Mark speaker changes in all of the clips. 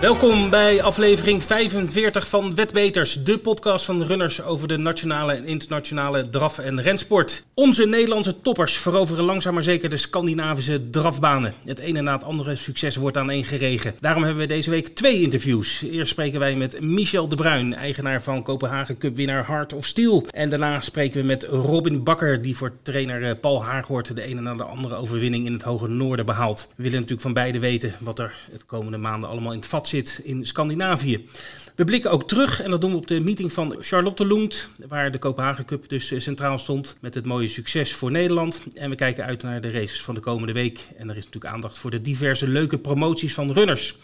Speaker 1: Welkom bij aflevering 45 van Wetbeters, de podcast van runners over de nationale en internationale draf- en rensport. Onze Nederlandse toppers veroveren langzaam maar zeker de Scandinavische drafbanen. Het ene na het andere succes wordt aaneengeregen. Daarom hebben we deze week twee interviews. Eerst spreken wij met Michel de Bruin, eigenaar van Kopenhagen Cup winnaar Heart of Steel. En daarna spreken we met Robin Bakker, die voor trainer eh, Paul Haaghoort de ene na de andere overwinning in het hoge noorden behaalt. We willen natuurlijk van beide weten wat er het komende maanden allemaal in het vat zit in Scandinavië. We blikken ook terug en dat doen we op de meeting van Charlotte Loent, waar de Kopenhagen Cup dus eh, centraal stond met het mooie succes voor Nederland. En we kijken uit naar de races van de komende week. En er is natuurlijk aandacht voor de diverse leuke promoties van runners.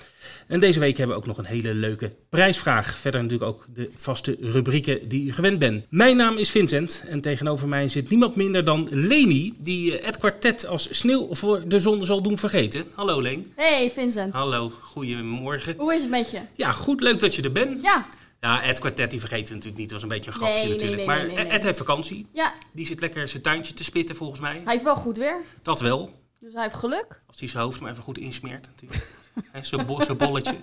Speaker 1: En deze week hebben we ook nog een hele leuke prijsvraag. Verder natuurlijk ook de vaste rubrieken die u gewend bent. Mijn naam is Vincent en tegenover mij zit niemand minder dan Leni, die eh, het kwartet als sneeuw voor de zon zal doen vergeten. Hallo Leen.
Speaker 2: Hey Vincent,
Speaker 1: Hallo, goedemorgen.
Speaker 2: hoe is het met je?
Speaker 1: Ja, goed, leuk dat je er bent.
Speaker 2: Ja,
Speaker 1: Ja, Ed Quartet die vergeten we natuurlijk niet. Dat was een beetje een grapje
Speaker 2: Nee,
Speaker 1: natuurlijk.
Speaker 2: nee,
Speaker 1: maar
Speaker 2: nee, nee, nee.
Speaker 1: Ed heeft vakantie.
Speaker 2: ja,
Speaker 1: Die zit lekker zijn tuintje te spitten volgens mij.
Speaker 2: hij heeft wel goed weer,
Speaker 1: Dat wel.
Speaker 2: dus hij heeft geluk.
Speaker 1: Als hij zijn hoofd maar even goed insmeert natuurlijk. Zo'n bo zo'n bolletje.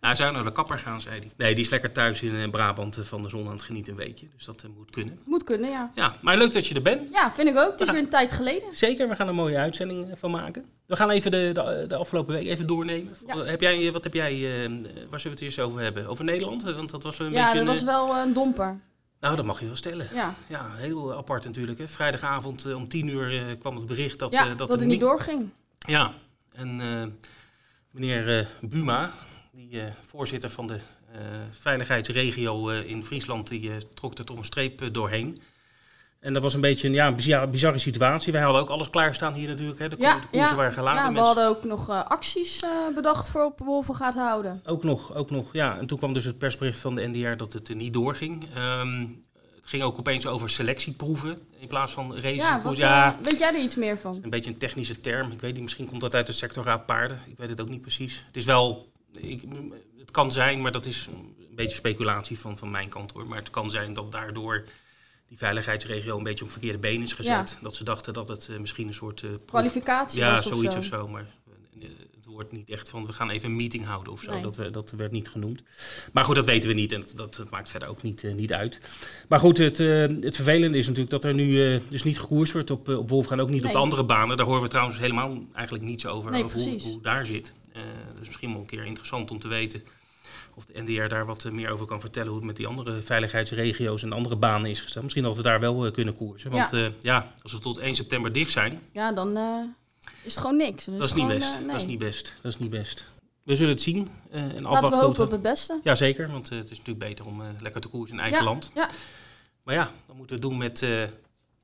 Speaker 1: Hij zou naar de kapper gaan, zei hij. Nee, die is lekker thuis in eh, Brabant eh, van de zon aan het genieten een weekje. Dus dat eh, moet kunnen.
Speaker 2: Moet kunnen, ja.
Speaker 1: Ja, maar leuk dat je er bent.
Speaker 2: Ja, vind ik ook. Het is weer een tijd geleden.
Speaker 1: Zeker, we gaan een mooie uitzending van maken. We gaan even de, de, de afgelopen week even doornemen.
Speaker 2: Ja.
Speaker 1: Heb jij, wat heb jij, waar zullen we het eerst over hebben? Over Nederland? Want dat was een
Speaker 2: Ja,
Speaker 1: beetje...
Speaker 2: dat
Speaker 1: een,
Speaker 2: was wel een domper.
Speaker 1: Nou, dat mag je wel stellen.
Speaker 2: Ja,
Speaker 1: Ja, heel apart natuurlijk. Hè. Vrijdagavond om tien uur kwam het bericht dat,
Speaker 2: ja dat,
Speaker 1: er
Speaker 2: het niet doorging.
Speaker 1: Ja, en meneer eh, Buma, die eh, voorzitter van de eh, veiligheidsregio in Friesland, die trok er toch een streep doorheen. En dat was een beetje een, ja, een bizarre, bizarre situatie. Wij hadden ook alles klaarstaan hier natuurlijk. Hè. De,
Speaker 2: Ja,
Speaker 1: de koersen
Speaker 2: ja,
Speaker 1: waren geladen.
Speaker 2: Ja, we hadden ook nog acties bedacht voor op Wolven gaat houden.
Speaker 1: Ook nog, ook nog, ja. En toen kwam dus het persbericht van de NDR dat het er niet doorging. Het ging ook opeens over selectieproeven in plaats van races.
Speaker 2: Ja,
Speaker 1: ja,
Speaker 2: eh, weet jij er iets meer van?
Speaker 1: Een beetje een technische term. Ik weet niet, misschien komt dat uit de sectorraad paarden. Ik weet het ook niet precies. Het is wel, ik, het kan zijn, maar dat is een beetje speculatie van, van mijn kant hoor. Maar het kan zijn dat daardoor die veiligheidsregio een beetje op verkeerde been is gezet. Dat ze dachten dat het eh, misschien een soort proef-
Speaker 2: Kwalificatie
Speaker 1: ja,
Speaker 2: was of
Speaker 1: zoiets
Speaker 2: zo.
Speaker 1: of zo. Maar het wordt niet echt van we gaan even een meeting houden of zo.
Speaker 2: Nee.
Speaker 1: Dat, we, dat werd niet genoemd. Maar goed, dat weten we niet en dat, dat maakt verder ook niet, eh, niet uit. Maar goed, het, eh, het vervelende is natuurlijk dat er nu eh, dus niet gekoerst wordt op, eh, op Wolfgaan, ook niet op de andere banen. Daar horen we trouwens helemaal eigenlijk niets over,
Speaker 2: Nee,
Speaker 1: over hoe, hoe daar zit. Eh dus misschien wel een keer interessant om te weten of de NDR daar wat eh, meer over kan vertellen hoe het met die andere veiligheidsregio's en andere banen is gesteld. Misschien dat we daar wel eh, kunnen koersen. Want ja. ja, als we tot 1 september dicht zijn,
Speaker 2: Ja, dan eh, is het gewoon niks.
Speaker 1: Dat is
Speaker 2: het
Speaker 1: niet
Speaker 2: gewoon,
Speaker 1: best.
Speaker 2: eh,
Speaker 1: Dat is niet best. Dat is niet best. We zullen het zien eh, en afwachten.
Speaker 2: Laten we hopen op het beste.
Speaker 1: Jazeker, want eh, het is natuurlijk beter om lekker te koersen in eigen
Speaker 2: ja,
Speaker 1: land.
Speaker 2: Ja,
Speaker 1: Maar ja, dan moeten we het doen met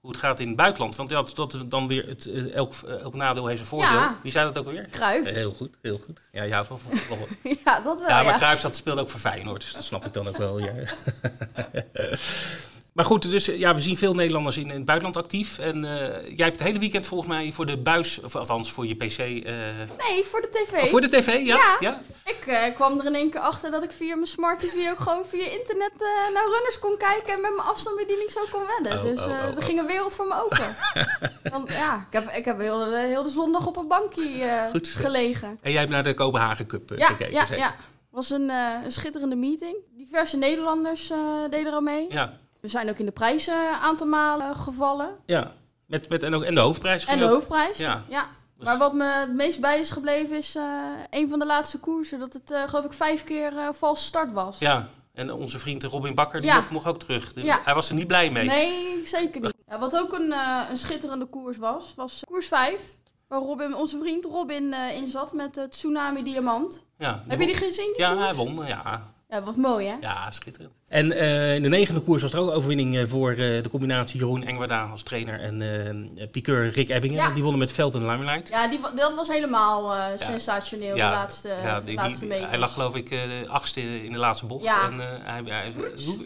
Speaker 1: hoe het gaat in het buitenland. Want ja, dat dan weer het, elk, elk nadeel heeft zijn voordeel.
Speaker 2: Ja.
Speaker 1: Wie zei dat ook alweer? Eh, heel goed, heel goed. Ja, ja, van voetbal.
Speaker 2: ja, dat wel.
Speaker 1: ja,
Speaker 2: Ja,
Speaker 1: maar Cruijff zat speelde ook voor Feyenoord, dus dat snap ik dan ook wel. Ja. maar goed, dus ja, we zien veel Nederlanders in, in het buitenland actief. En eh, jij hebt het hele weekend volgens mij voor de buis, of althans voor je PC... eh,
Speaker 2: Nee, voor de tv.
Speaker 1: oh, voor de tv, ja?
Speaker 2: Ja.
Speaker 1: ja?
Speaker 2: Ik eh, kwam er in één keer achter dat ik via mijn smart tv ook gewoon via internet eh, naar runners kon kijken en met mijn afstandsbediening zo kon wedden.
Speaker 1: Oh,
Speaker 2: dus
Speaker 1: oh,
Speaker 2: eh,
Speaker 1: oh,
Speaker 2: er ging een wereld voor me open. Want ja, ik heb, ik heb heel, de, heel de zondag op een bankje eh,
Speaker 1: Goed.
Speaker 2: gelegen.
Speaker 1: En jij hebt naar de Kopenhagen Cup
Speaker 2: Ja,
Speaker 1: gekeken,
Speaker 2: ja,
Speaker 1: zeker?
Speaker 2: ja. was een, eh, een schitterende meeting. Diverse Nederlanders eh, deden er aan mee.
Speaker 1: Ja,
Speaker 2: We zijn ook in de prijzen een aantal malen gevallen.
Speaker 1: ja. Met, met, en, ook, en de hoofdprijs
Speaker 2: En de
Speaker 1: ook-
Speaker 2: hoofdprijs.
Speaker 1: Ja.
Speaker 2: ja. Maar wat me het meest bij is gebleven is eh, een van de laatste koersen. Dat het eh, geloof ik vijf keer eh valse start was.
Speaker 1: Ja, en onze vriend Robin Bakker, die
Speaker 2: Ja.
Speaker 1: mocht, mocht ook terug.
Speaker 2: Ja.
Speaker 1: Hij was er niet blij mee.
Speaker 2: Nee, zeker niet. Ja, wat ook een, een schitterende koers was, was koers 5. Waar Robin, onze vriend Robin in zat met het Tsunami Diamant.
Speaker 1: Ja,
Speaker 2: Heb je die gezien? Die
Speaker 1: Ja,
Speaker 2: koers?
Speaker 1: hij won. Ja,
Speaker 2: Ja, wat mooi hè?
Speaker 1: ja schitterend. En eh, in de negende koers was er ook een overwinning eh, voor eh, de combinatie Jeroen Engwerda als trainer en piqueur Rick Ebbingen.
Speaker 2: Ja.
Speaker 1: Die wonnen met Veld en Limelight.
Speaker 2: Ja, die, dat was helemaal sensationeel,
Speaker 1: Ja,
Speaker 2: de laatste,
Speaker 1: Ja, die-
Speaker 2: laatste
Speaker 1: die- hij lag geloof ik achtste in de laatste bocht.
Speaker 2: Ja.
Speaker 1: En, hij,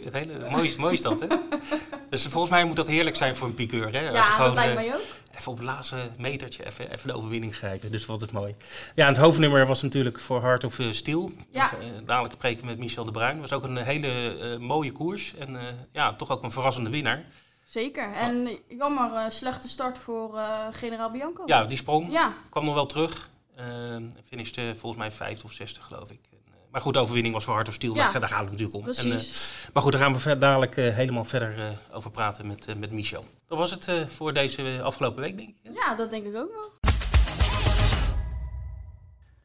Speaker 1: het hele, mooi, is- mooi is dat, hè? Dus volgens mij moet dat heerlijk zijn voor een piqueur, hè? Als
Speaker 2: ja,
Speaker 1: gewoon,
Speaker 2: dat lijkt mij ook.
Speaker 1: Even op het laatste metertje even, even de overwinning grijpen. Dus wat is mooi. Ja, het hoofdnummer was natuurlijk voor Heart of eh, Steel.
Speaker 2: Ja.
Speaker 1: Dus, eh, dadelijk spreken we met Michel de Bruin. was ook een hele eh, mooie koers. En ja, toch ook een verrassende winnaar.
Speaker 2: Zeker. En jammer, slechte start voor generaal Bianco.
Speaker 1: Ja, die sprong.
Speaker 2: Ja,
Speaker 1: Kwam nog wel terug. Uh, finishte volgens mij vijfde of zesde, geloof ik. En, maar goed, de overwinning was voor Hart of Steel.
Speaker 2: Ja.
Speaker 1: Daar, gaat het natuurlijk om. En,
Speaker 2: Precies.
Speaker 1: eh, maar goed, daar gaan we ver- dadelijk eh, helemaal verder eh, over praten met, met Michel. Dat was het voor deze afgelopen week, denk ik. hè?
Speaker 2: Ja, dat denk ik ook wel.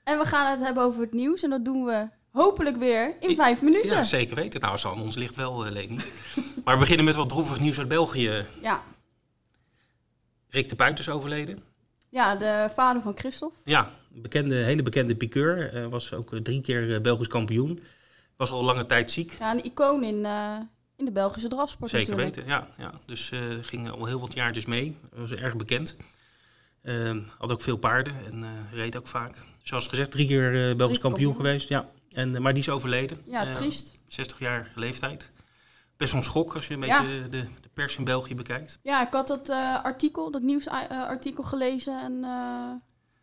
Speaker 2: En we gaan het hebben over het nieuws. En dat doen we hopelijk weer in vijf minuten.
Speaker 1: Ja, zeker weten. Nou, zo aan ons ligt wel, Leni. maar we beginnen met wat droevig nieuws uit België.
Speaker 2: Ja.
Speaker 1: Rick de Puit is overleden.
Speaker 2: Ja, de vader van Christophe.
Speaker 1: Ja, bekende, hele bekende piqueur. eh, was ook drie keer eh, Belgisch kampioen. Was al lange tijd ziek.
Speaker 2: Ja, een icoon in, eh, in de Belgische drafsport
Speaker 1: Zeker
Speaker 2: natuurlijk.
Speaker 1: weten, ja. ja. Dus ging al heel wat jaartjes mee. Was erg bekend. Ehm, had ook veel paarden en reed ook vaak. Zoals gezegd, drie keer Belgisch
Speaker 2: Drie
Speaker 1: kampioen
Speaker 2: kampioen.
Speaker 1: geweest. Ja. En, maar die is overleden.
Speaker 2: Ja,
Speaker 1: Eh,
Speaker 2: triest.
Speaker 1: 60 jaar leeftijd. Best wel een schok als je een
Speaker 2: Ja.
Speaker 1: beetje de, de pers in België bekijkt.
Speaker 2: Ja, ik had dat artikel, dat nieuwsartikel gelezen. En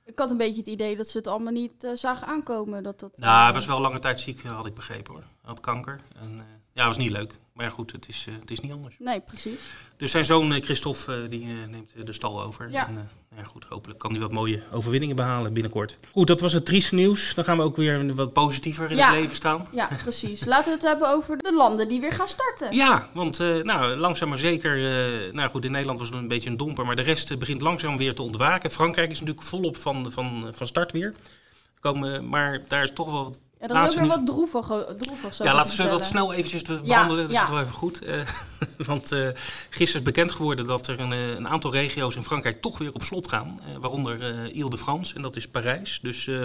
Speaker 2: ik had een beetje het idee dat ze het allemaal niet eh, zagen aankomen. Dat dat,
Speaker 1: Nou,
Speaker 2: eh,
Speaker 1: hij was wel lange tijd ziek, eh, had ik begrepen hoor. Hij had kanker. En, eh, ja, was niet leuk. Maar ja, goed, het is, eh, het is niet anders.
Speaker 2: Nee, precies.
Speaker 1: Dus zijn zoon eh, Christophe eh, die, neemt de stal over.
Speaker 2: Ja.
Speaker 1: En, eh, ja, goed, hopelijk kan hij wat mooie overwinningen behalen binnenkort. Goed, dat was het trieste nieuws. Dan gaan we ook weer wat positiever in
Speaker 2: Ja.
Speaker 1: het leven staan.
Speaker 2: Ja, precies. Laten we het hebben over de landen die weer gaan starten.
Speaker 1: Ja, want nou, langzaam maar zeker. nou goed, in Nederland was het een beetje een domper, maar de rest begint langzaam weer te ontwaken. Frankrijk is natuurlijk volop van, van, van start weer. Komen, maar daar is toch wel
Speaker 2: Ja, is ook weer wat droevig, droevig zo
Speaker 1: Ja,
Speaker 2: te
Speaker 1: laten we dat snel eventjes behandelen. dat
Speaker 2: ja.
Speaker 1: is wel even goed. Eh, want eh, gisteren is bekend geworden dat er een, eh, een aantal regio's in Frankrijk toch weer op slot gaan. Eh, waaronder eh Ile-de-France, en dat is Parijs. Dus eh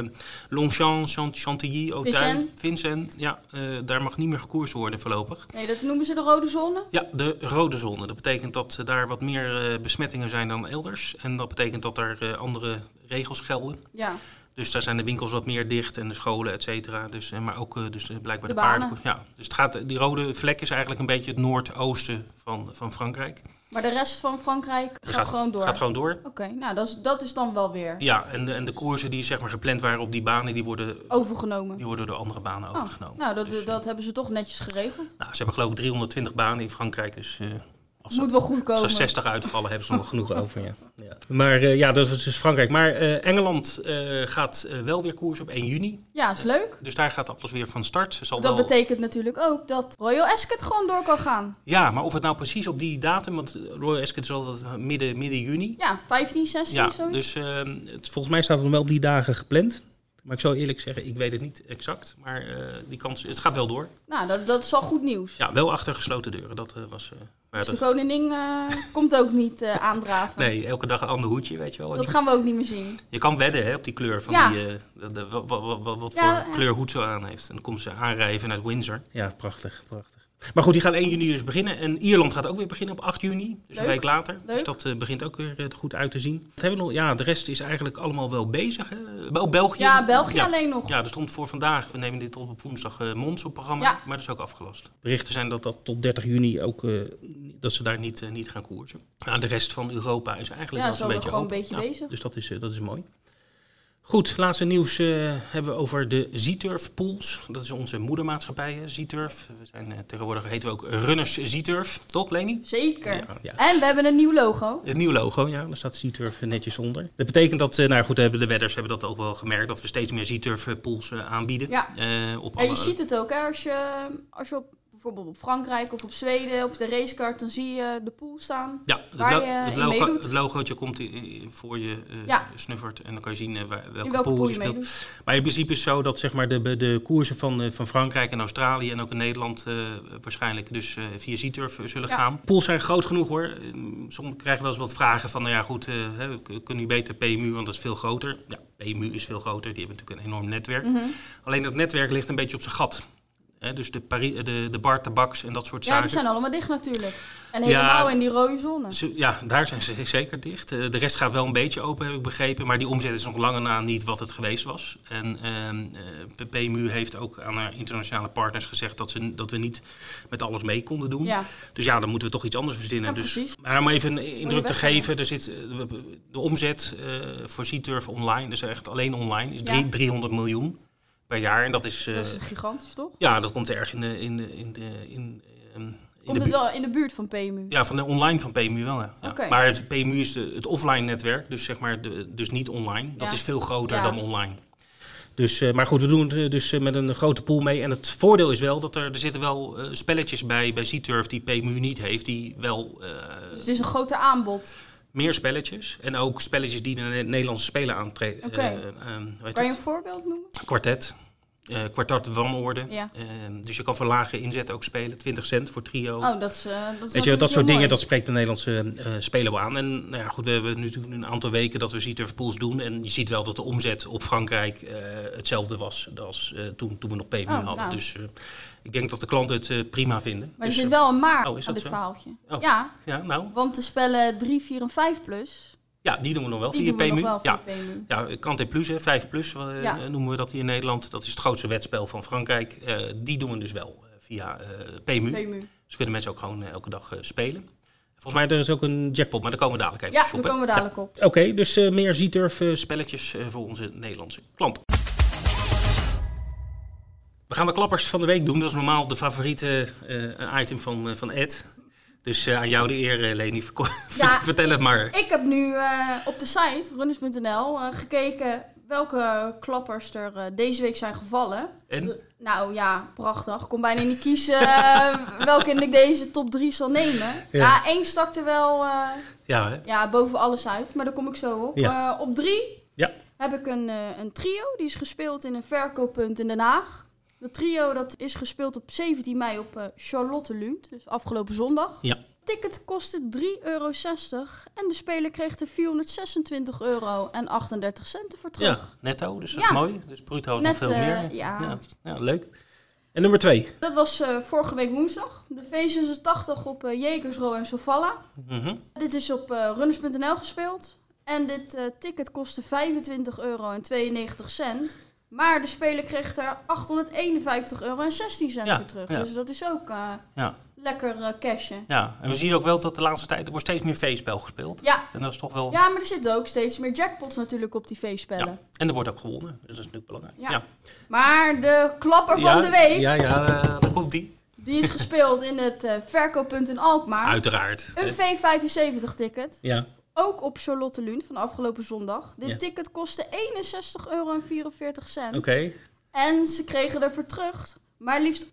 Speaker 1: Longchamp, Chant- Chantilly, daar.
Speaker 2: Vincennes.
Speaker 1: Ja, eh, daar mag niet meer gekoerst worden voorlopig.
Speaker 2: Nee, dat noemen ze de rode zone.
Speaker 1: Ja, de rode zone. Dat betekent dat eh, daar wat meer eh, besmettingen zijn dan elders. En dat betekent dat er eh, andere regels gelden.
Speaker 2: Ja,
Speaker 1: Dus daar zijn de winkels wat meer dicht en de scholen, et cetera. Dus, eh, maar ook eh, dus, eh, blijkbaar
Speaker 2: De
Speaker 1: paarden. Ja, dus het gaat, die rode vlek is eigenlijk een beetje het noordoosten van, van Frankrijk.
Speaker 2: maar de rest van Frankrijk gaat,
Speaker 1: gaat-
Speaker 2: gewoon door.
Speaker 1: Gaat gewoon door.
Speaker 2: Oké, nou dat is, dat is dan wel weer
Speaker 1: Ja, en de, en de koersen die zeg maar gepland waren op die banen, die worden,
Speaker 2: overgenomen.
Speaker 1: die worden door andere banen
Speaker 2: Oh,
Speaker 1: overgenomen.
Speaker 2: nou, dat,
Speaker 1: Dus,
Speaker 2: dat hebben ze toch netjes geregeld.
Speaker 1: nou, ze hebben geloof ik 320 banen in Frankrijk, dus... eh, als
Speaker 2: Moet wel goed
Speaker 1: Als
Speaker 2: komen.
Speaker 1: er 60 uitvallen, hebben ze nog genoeg over. Ja. Maar eh, ja, dat is dus Frankrijk. Maar eh, Engeland eh, gaat wel weer koers op 1 juni.
Speaker 2: Ja, is leuk.
Speaker 1: Dus daar gaat alles weer van start. Zal
Speaker 2: Dat
Speaker 1: wel...
Speaker 2: betekent natuurlijk ook dat Royal Ascot gewoon door kan gaan.
Speaker 1: Ja, maar of het nou precies op die datum, want Royal Ascot is altijd midden, midden juni.
Speaker 2: Ja, 15, 16,
Speaker 1: Ja,
Speaker 2: zoiets.
Speaker 1: dus eh, het, volgens mij staat het nog wel op die dagen gepland. Maar ik zou eerlijk zeggen, ik weet het niet exact. Maar eh, die kans, het gaat wel door.
Speaker 2: Nou, dat, dat is al goed nieuws.
Speaker 1: Ja, wel achter gesloten deuren. Dat eh, was... eh, maar
Speaker 2: Dus
Speaker 1: dat,
Speaker 2: de koningin eh, komt ook niet eh, aandraven.
Speaker 1: nee, elke dag een ander hoedje, weet je wel.
Speaker 2: Dat
Speaker 1: die-
Speaker 2: gaan we ook niet meer zien.
Speaker 1: Je kan wedden hè, op die kleur van
Speaker 2: Ja.
Speaker 1: die, eh, de, de- wat, wat, wat, wat
Speaker 2: Ja,
Speaker 1: voor
Speaker 2: ja.
Speaker 1: kleur hoed ze aan heeft. En dan komt ze aanrijden vanuit Windsor. Ja, prachtig, prachtig. Maar goed, die gaan 1 juni dus beginnen. En Ierland gaat ook weer beginnen op 8 juni. Dus een week later.
Speaker 2: Leuk.
Speaker 1: Dus dat eh, begint ook weer eh, goed uit te zien. Wat hebben we nog? Ja, de rest is eigenlijk allemaal wel bezig. Hè? België.
Speaker 2: Ja, België
Speaker 1: Ja.
Speaker 2: alleen nog.
Speaker 1: Ja, er stond voor vandaag, we nemen dit op op woensdag, eh Mons op programma.
Speaker 2: Ja.
Speaker 1: Maar dat is ook afgelast. Berichten zijn dat dat tot 30 juni ook, dat ze daar niet, niet gaan koersen. Ja, de rest van Europa is eigenlijk
Speaker 2: Ja,
Speaker 1: wel zo'n beetje
Speaker 2: gewoon
Speaker 1: open.
Speaker 2: een beetje bezig.
Speaker 1: Dus dat is, dat is mooi. Goed, laatste nieuws eh, hebben we over de Z-Turf Pools. Dat is onze moedermaatschappij, Z-Turf. We zijn eh, tegenwoordig heten we ook Runners Z-Turf, toch Leni?
Speaker 2: Zeker.
Speaker 1: Ja, ja.
Speaker 2: En we hebben een nieuw logo.
Speaker 1: Het nieuwe logo, ja, daar staat Z-Turf netjes onder. Dat betekent dat, eh, nou goed, hebben de wedders hebben dat ook wel gemerkt, dat we steeds meer Z-Turf pools aanbieden.
Speaker 2: Ja.
Speaker 1: Op
Speaker 2: En je ziet het ook, hè, als je, als je op, bijvoorbeeld op Frankrijk of op Zweden, op de racekaart, dan zie je de pool staan.
Speaker 1: Ja, het,
Speaker 2: waar
Speaker 1: lo-
Speaker 2: je
Speaker 1: het,
Speaker 2: in
Speaker 1: logo, het logootje komt i- i- voor je
Speaker 2: Ja.
Speaker 1: snuffert en dan kan je zien eh, welke,
Speaker 2: In welke
Speaker 1: pool
Speaker 2: pool
Speaker 1: je speelt.
Speaker 2: meedoet.
Speaker 1: Maar in principe is het zo dat zeg maar, de, de koersen van, eh, van Frankrijk en Australië en ook in Nederland waarschijnlijk dus via Z-Turf zullen
Speaker 2: Ja.
Speaker 1: gaan. Pools zijn groot genoeg hoor. Eh, Soms krijgen we wel eens wat vragen van, nou ja goed, hè, kunnen jullie beter PMU, want dat is veel groter. Ja, PMU is veel groter, die hebben natuurlijk een enorm netwerk.
Speaker 2: Mhm.
Speaker 1: Alleen dat netwerk ligt een beetje op zijn gat. Hè, dus de, de, de bar, tabaks en dat soort
Speaker 2: Ja,
Speaker 1: zaken.
Speaker 2: die zijn allemaal dicht natuurlijk. En
Speaker 1: Ja.
Speaker 2: helemaal in die rode zone.
Speaker 1: Ze- Ja, daar zijn ze zeker dicht. Eh, De rest gaat wel een beetje open, heb ik begrepen. Maar die omzet is nog lange na niet wat het geweest was. En ehm, eh, PMU heeft ook aan haar internationale partners gezegd dat, ze, dat we niet met alles mee konden doen.
Speaker 2: Ja,
Speaker 1: Dus ja, dan moeten we toch iets anders verzinnen.
Speaker 2: Ja,
Speaker 1: dus, maar om even een indruk te geven. Er zit, eh, de omzet eh, voor C-Turf online, dus echt alleen online, is drie-
Speaker 2: Ja.
Speaker 1: 300 miljoen per jaar. En dat is... eh,
Speaker 2: dat is gigantisch toch?
Speaker 1: ja, dat komt erg in de... In de, in de, in, ehm, in
Speaker 2: Komt het wel in de buurt van PMU?
Speaker 1: ja, van de online van PMU wel, ja. Maar het PMU is de, het offline netwerk, dus zeg maar de, dus niet online. Dat
Speaker 2: Ja.
Speaker 1: is veel groter
Speaker 2: Ja.
Speaker 1: dan online. Dus, uh, maar goed, we doen het dus met een grote pool mee. En het voordeel is wel dat er, er zitten wel uh, spelletjes bij, bij Z-Turf die PMU niet heeft, die wel...
Speaker 2: Uh, dus het is een groter aanbod?
Speaker 1: Meer spelletjes. En ook spelletjes die de Nederlandse spelen aantreden.
Speaker 2: Okay. kan je een voorbeeld noemen?
Speaker 1: Kwartet. Uh, kwartet wanorde. Ja. Uh, dus je kan voor lage inzet ook spelen. 20 cent voor trio.
Speaker 2: Oh, dat is, uh, dat is
Speaker 1: Weet je, dat soort dingen, dat spreekt de Nederlandse speler wel aan. En nou ja, goed, we hebben nu een aantal weken dat we Ziet Pools doen. En je ziet wel dat de omzet op Frankrijk hetzelfde was als toen, toen we nog PMU oh, hadden. Nou. Dus ik denk dat de klanten het prima vinden.
Speaker 2: Maar
Speaker 1: dus,
Speaker 2: er zit wel een maar oh, aan dit zo? verhaaltje.
Speaker 1: Oh.
Speaker 2: Ja,
Speaker 1: ja nou.
Speaker 2: want de spellen 3, 4 en 5 plus
Speaker 1: ja, die doen we nog wel via PMU. Wel ja. Ja, Kante Plus, hè, 5 Plus uh, noemen we dat hier in Nederland. Dat is het grootste wedspel van Frankrijk. Uh, die doen we dus wel uh, via PMU. PMU. Dus kunnen mensen ook gewoon elke dag spelen. Volgens mij er is ook een jackpot, maar daar komen we dadelijk even
Speaker 2: ja,
Speaker 1: op. Ja,
Speaker 2: daar komen we dadelijk op.
Speaker 1: Oké, okay, dus meer Z-Turf spelletjes voor onze Nederlandse klanten. We gaan de klappers van de week doen. Dat is normaal de favoriete item van, van Ed. Dus uh, aan jou de eer, uh, Leni. Ja, Vertel het maar.
Speaker 2: Ik heb nu uh, op de site, runners.nl, gekeken welke klappers er deze week zijn gevallen.
Speaker 1: En?
Speaker 2: nou ja, prachtig. Ik kon bijna niet kiezen welke ik deze top 3 zal nemen. Ja, ja één stak er wel
Speaker 1: ja, hè?
Speaker 2: ja, boven alles uit, maar daar kom ik zo op.
Speaker 1: Ja.
Speaker 2: op 3
Speaker 1: ja.
Speaker 2: heb ik een, een trio, die is gespeeld in een verkooppunt in Den Haag. Dat trio dat is gespeeld op 17 mei op uh, Charlotte Lund, dus afgelopen zondag.
Speaker 1: Ja.
Speaker 2: Ticket kostte 3,60 euro en de speler kreeg er 426 euro en 38 centen voor terug.
Speaker 1: Ja, netto, dus dat is mooi. Dus bruto is nog veel meer. Uh, ja. ja. leuk. En nummer 2?
Speaker 2: Dat was uh, vorige week woensdag. De V86 op uh, Jekersro en Sofalla.
Speaker 1: -hmm.
Speaker 2: Dit is op runners.nl gespeeld. En dit ticket kostte 25 euro en 92 cent. Maar de speler kreeg daar 851 euro en 16 cent voor terug. Dus dat is ook uh,
Speaker 1: ja.
Speaker 2: lekker uh, cashen.
Speaker 1: Ja, en we zien ook wel dat de laatste tijd er wordt steeds meer veespel gespeeld.
Speaker 2: Ja.
Speaker 1: En dat is toch wel...
Speaker 2: Ja, maar er zitten ook steeds meer jackpots natuurlijk op die veespellen. Ja.
Speaker 1: En er wordt ook gewonnen, dus dat is natuurlijk belangrijk. Ja.
Speaker 2: Maar de klapper van de week...
Speaker 1: Ja, ja, uh, daar komt die.
Speaker 2: Die is gespeeld in het verkooppunt in Alkmaar.
Speaker 1: Uiteraard.
Speaker 2: Een V75-ticket.
Speaker 1: Ja.
Speaker 2: Ook op Charlotte Lund van afgelopen zondag. Dit ticket kostte 61,44 euro.
Speaker 1: Oké.
Speaker 2: En ze kregen ervoor terug maar liefst 18.626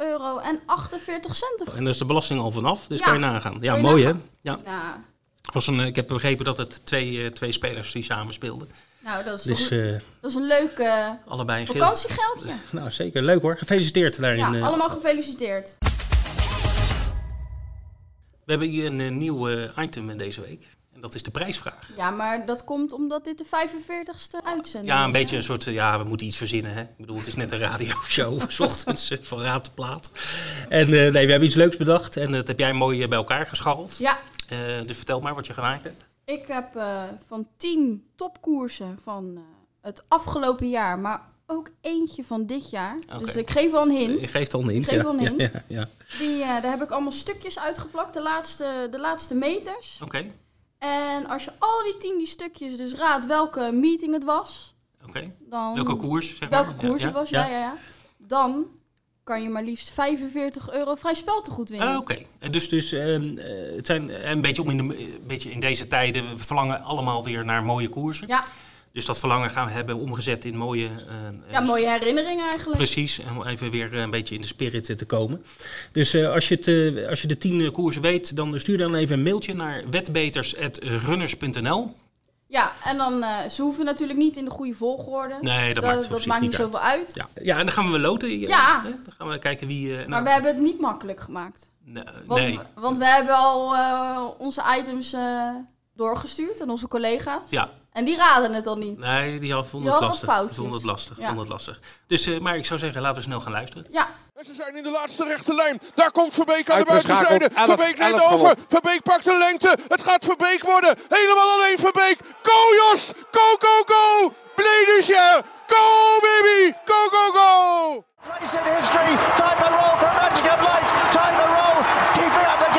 Speaker 2: euro en 48 cent.
Speaker 1: En daar is de belasting al vanaf, dus kan je nagaan. Ja, mooi hè?
Speaker 2: Ja. ja.
Speaker 1: Was een, ik heb begrepen dat het twee, uh, twee spelers die samen speelden.
Speaker 2: Nou, dat is, dus, een, uh, dat is een leuk uh,
Speaker 1: allebei een
Speaker 2: vakantiegeldje.
Speaker 1: nou, zeker. Leuk hoor. Gefeliciteerd daarin.
Speaker 2: Ja, allemaal gefeliciteerd.
Speaker 1: We hebben hier een, een eh, nieuw uh, item deze week. En dat is de prijsvraag.
Speaker 2: Ja, maar dat komt omdat dit de 45ste uitzending
Speaker 1: is. Ja, een beetje een soort, ja, we moeten iets verzinnen. Hè? Ik bedoel, het is net een radioshow, s ochtends van raad te plaat. En nee, we hebben iets leuks bedacht en dat heb jij mooi bij elkaar gescharreld.
Speaker 2: Ja.
Speaker 1: dus vertel maar wat je gemaakt hebt.
Speaker 2: Ik heb van 10 topkoersen van het afgelopen jaar, maar ook eentje van dit jaar. Dus ik geef wel een hint.
Speaker 1: Je geeft al een hint,
Speaker 2: ik geef
Speaker 1: ja.
Speaker 2: Een hint.
Speaker 1: Ja, ja,
Speaker 2: Die, uh, daar heb ik allemaal stukjes uitgeplakt, de laatste, de laatste meters.
Speaker 1: Oké.
Speaker 2: En als je al die tien die stukjes dus raadt welke meeting het was.
Speaker 1: Oké.
Speaker 2: Dan
Speaker 1: welke koers, zeg
Speaker 2: maar. Welke koers het was, ja, ja, ja. Dan kan je maar liefst 45 euro vrij spel te goed winnen.
Speaker 1: Uh, Oké, okay. dus, dus uh, het zijn een beetje, om in de, een beetje in deze tijden, we verlangen allemaal weer naar mooie koersen.
Speaker 2: Ja.
Speaker 1: Dus dat verlangen gaan we hebben omgezet in mooie...
Speaker 2: Uh, ja, mooie herinneringen eigenlijk.
Speaker 1: Precies, om even weer een beetje in de spirit te komen. Dus uh, als, je het, uh, als je de tien koersen weet, dan stuur dan even een mailtje naar wetbeters.runners.nl.
Speaker 2: Ja, en dan, ze hoeven natuurlijk niet in de goede volgorde.
Speaker 1: Nee, dat, maakt,
Speaker 2: dat maakt niet zoveel uit.
Speaker 1: Ja. ja, en dan gaan we loten.
Speaker 2: Ja.
Speaker 1: Dan gaan we kijken wie...
Speaker 2: maar
Speaker 1: nou.
Speaker 2: we hebben het niet makkelijk gemaakt.
Speaker 1: Nee.
Speaker 2: Want,
Speaker 1: nee.
Speaker 2: want we hebben al onze items doorgestuurd aan onze collega's.
Speaker 1: Ja.
Speaker 2: En die raden het al niet.
Speaker 1: Nee, die vonden het lastig. Vonden het lastig. Ja. Vonden het lastig. Dus, uh, maar ik zou zeggen, laten we snel gaan luisteren.
Speaker 2: Ja.
Speaker 3: En ze zijn in de laatste rechte lijn. Daar komt Verbeek aan de buitenzijde. Verbeek neemt over. Verbeek pakt de lengte. Het gaat Verbeek worden. Helemaal alleen Verbeek. Go Jos! Go, go, go! Bledisje! Go baby! Go, go, go!
Speaker 4: Place in history. Time the roll for Magic of Light. Time the roll. Keeping up the